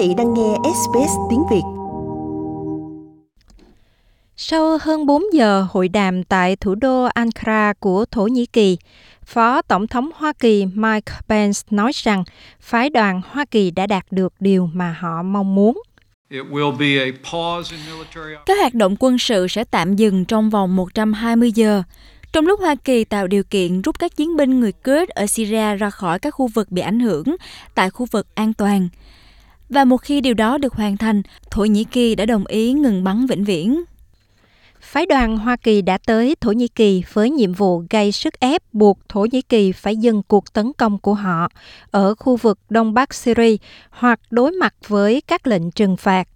vị đang nghe SBS tiếng Việt. Sau hơn 4 giờ hội đàm tại thủ đô Ankara của Thổ Nhĩ Kỳ, Phó Tổng thống Hoa Kỳ Mike Pence nói rằng phái đoàn Hoa Kỳ đã đạt được điều mà họ mong muốn. Các hoạt động quân sự sẽ tạm dừng trong vòng 120 giờ, trong lúc Hoa Kỳ tạo điều kiện rút các chiến binh người Kurd ở Syria ra khỏi các khu vực bị ảnh hưởng tại khu vực an toàn. Và một khi điều đó được hoàn thành, Thổ Nhĩ Kỳ đã đồng ý ngừng bắn vĩnh viễn. Phái đoàn Hoa Kỳ đã tới Thổ Nhĩ Kỳ với nhiệm vụ gây sức ép buộc Thổ Nhĩ Kỳ phải dừng cuộc tấn công của họ ở khu vực Đông Bắc Syria hoặc đối mặt với các lệnh trừng phạt.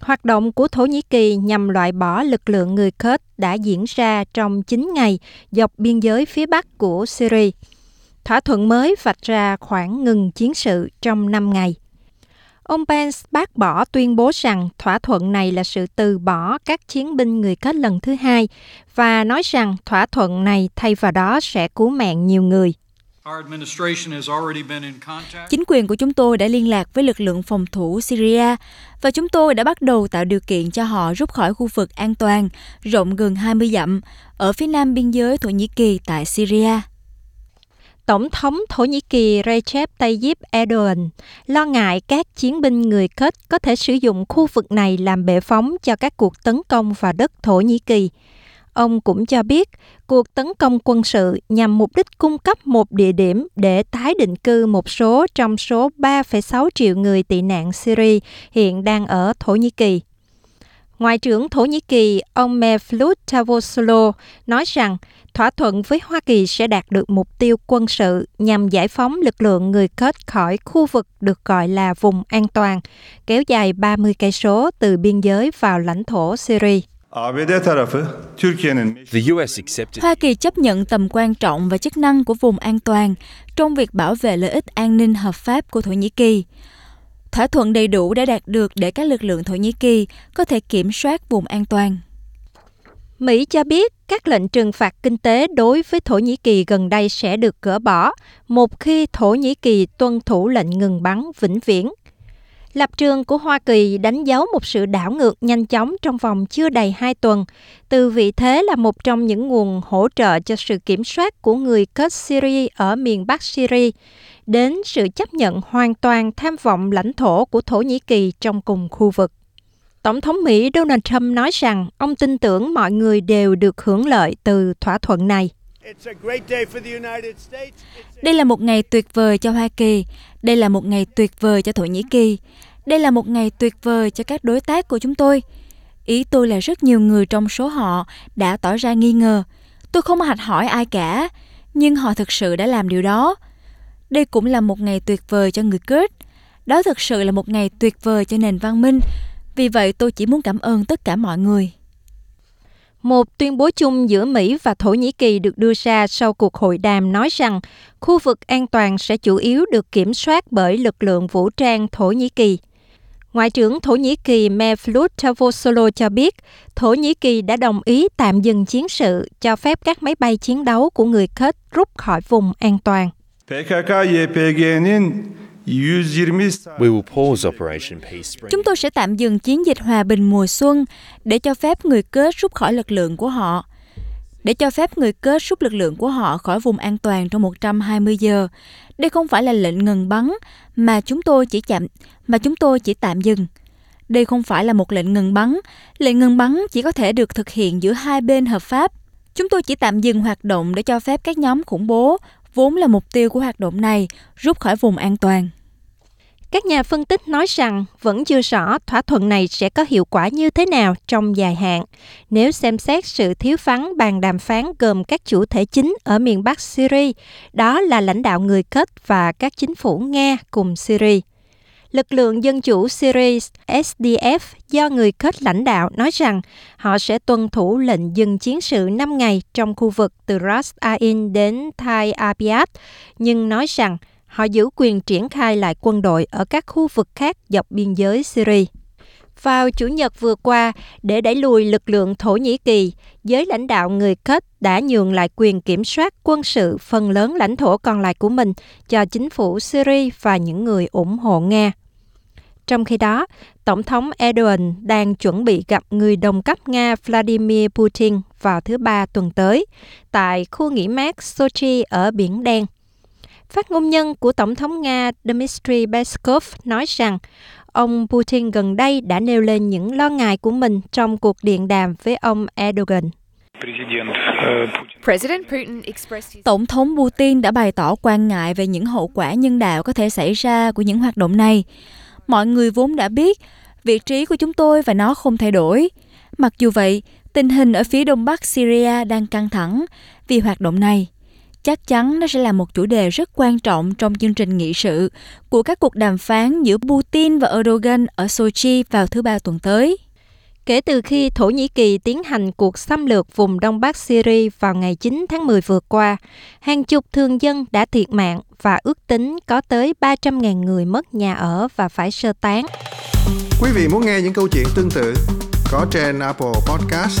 Hoạt động của Thổ Nhĩ Kỳ nhằm loại bỏ lực lượng người Kurd đã diễn ra trong 9 ngày dọc biên giới phía bắc của Syria. Thỏa thuận mới vạch ra khoảng ngừng chiến sự trong 5 ngày. Ông Pence bác bỏ tuyên bố rằng thỏa thuận này là sự từ bỏ các chiến binh người Kurd lần thứ hai và nói rằng thỏa thuận này thay vào đó sẽ cứu mạng nhiều người. Chính quyền của chúng tôi đã liên lạc với lực lượng phòng thủ Syria và chúng tôi đã bắt đầu tạo điều kiện cho họ rút khỏi khu vực an toàn rộng gần 20 dặm ở phía nam biên giới Thổ Nhĩ Kỳ tại Syria. Tổng thống Thổ Nhĩ Kỳ Recep Tayyip Erdogan lo ngại các chiến binh người Kurd có thể sử dụng khu vực này làm bệ phóng cho các cuộc tấn công vào đất Thổ Nhĩ Kỳ. Ông cũng cho biết cuộc tấn công quân sự nhằm mục đích cung cấp một địa điểm để tái định cư một số trong số 3,6 triệu người tị nạn Syria hiện đang ở Thổ Nhĩ Kỳ. Ngoại trưởng Thổ Nhĩ Kỳ ông Mevlut Cavusoglu nói rằng thỏa thuận với Hoa Kỳ sẽ đạt được mục tiêu quân sự nhằm giải phóng lực lượng người Kurd khỏi khu vực được gọi là vùng an toàn, kéo dài 30 cây số từ biên giới vào lãnh thổ Syria. Hoa Kỳ chấp nhận tầm quan trọng và chức năng của vùng an toàn trong việc bảo vệ lợi ích an ninh hợp pháp của Thổ Nhĩ Kỳ. Thỏa thuận đầy đủ đã đạt được để các lực lượng Thổ Nhĩ Kỳ có thể kiểm soát vùng an toàn. Mỹ cho biết các lệnh trừng phạt kinh tế đối với Thổ Nhĩ Kỳ gần đây sẽ được gỡ bỏ, một khi Thổ Nhĩ Kỳ tuân thủ lệnh ngừng bắn vĩnh viễn. Lập trường của Hoa Kỳ đánh dấu một sự đảo ngược nhanh chóng trong vòng chưa đầy hai tuần, từ vị thế là một trong những nguồn hỗ trợ cho sự kiểm soát của người Kurd Syria ở miền Bắc Syria, đến sự chấp nhận hoàn toàn tham vọng lãnh thổ của Thổ Nhĩ Kỳ trong cùng khu vực. Tổng thống Mỹ Donald Trump nói rằng ông tin tưởng mọi người đều được hưởng lợi từ thỏa thuận này. Đây là một ngày tuyệt vời cho Hoa Kỳ, đây là một ngày tuyệt vời cho Thổ Nhĩ Kỳ, đây là một ngày tuyệt vời cho các đối tác của chúng tôi. Ý tôi là rất nhiều người trong số họ đã tỏ ra nghi ngờ. Tôi không hạch hỏi ai cả, nhưng họ thực sự đã làm điều đó. Đây cũng là một ngày tuyệt vời cho người Kurd. Đó thực sự là một ngày tuyệt vời cho nền văn minh. Vì vậy tôi chỉ muốn cảm ơn tất cả mọi người. Một tuyên bố chung giữa Mỹ và Thổ Nhĩ Kỳ được đưa ra sau cuộc hội đàm nói rằng khu vực an toàn sẽ chủ yếu được kiểm soát bởi lực lượng vũ trang Thổ Nhĩ Kỳ. Ngoại trưởng Thổ Nhĩ Kỳ Mevlut Cavusoglu cho biết Thổ Nhĩ Kỳ đã đồng ý tạm dừng chiến sự, cho phép các máy bay chiến đấu của người Kurd rút khỏi vùng an toàn. PKK-YPG'nin Chúng tôi sẽ tạm dừng chiến dịch hòa bình mùa xuân để cho phép người Kurd rút khỏi lực lượng của họ. Để cho phép người kết rút lực lượng của họ khỏi vùng an toàn trong 120 giờ. Đây không phải là lệnh ngừng bắn mà chúng tôi chỉ chạm mà chúng tôi chỉ tạm dừng. Đây không phải là một lệnh ngừng bắn. Lệnh ngừng bắn chỉ có thể được thực hiện giữa hai bên hợp pháp. Chúng tôi chỉ tạm dừng hoạt động để cho phép các nhóm khủng bố vốn là mục tiêu của hoạt động này, rút khỏi vùng an toàn. Các nhà phân tích nói rằng vẫn chưa rõ thỏa thuận này sẽ có hiệu quả như thế nào trong dài hạn nếu xem xét sự thiếu vắng bàn đàm phán gồm các chủ thể chính ở miền Bắc Syria, đó là lãnh đạo người Kurd và các chính phủ Nga cùng Syria. Lực lượng Dân chủ Syria SDF do người Kurd lãnh đạo nói rằng họ sẽ tuân thủ lệnh dừng chiến sự 5 ngày trong khu vực từ Ras Ain đến Thai Abiad, nhưng nói rằng họ giữ quyền triển khai lại quân đội ở các khu vực khác dọc biên giới Syria. Vào Chủ nhật vừa qua, để đẩy lùi lực lượng Thổ Nhĩ Kỳ, giới lãnh đạo người Kurd đã nhường lại quyền kiểm soát quân sự phần lớn lãnh thổ còn lại của mình cho chính phủ Syria và những người ủng hộ Nga. Trong khi đó, Tổng thống Erdogan đang chuẩn bị gặp người đồng cấp Nga Vladimir Putin vào thứ Ba tuần tới tại khu nghỉ mát Sochi ở Biển Đen. Phát ngôn nhân của Tổng thống Nga Dmitry Peskov nói rằng ông Putin gần đây đã nêu lên những lo ngại của mình trong cuộc điện đàm với ông Erdogan. Tổng thống Putin đã bày tỏ quan ngại về những hậu quả nhân đạo có thể xảy ra của những hoạt động này. Mọi người vốn đã biết vị trí của chúng tôi và nó không thay đổi. Mặc dù vậy, tình hình ở phía đông bắc Syria đang căng thẳng vì hoạt động này. Chắc chắn nó sẽ là một chủ đề rất quan trọng trong chương trình nghị sự của các cuộc đàm phán giữa Putin và Erdogan ở Sochi vào thứ Ba tuần tới. Kể từ khi Thổ Nhĩ Kỳ tiến hành cuộc xâm lược vùng Đông Bắc Syria vào ngày 9 tháng 10 vừa qua, hàng chục thường dân đã thiệt mạng và ước tính có tới 300.000 người mất nhà ở và phải sơ tán. Quý vị muốn nghe những câu chuyện tương tự có trên Apple Podcast,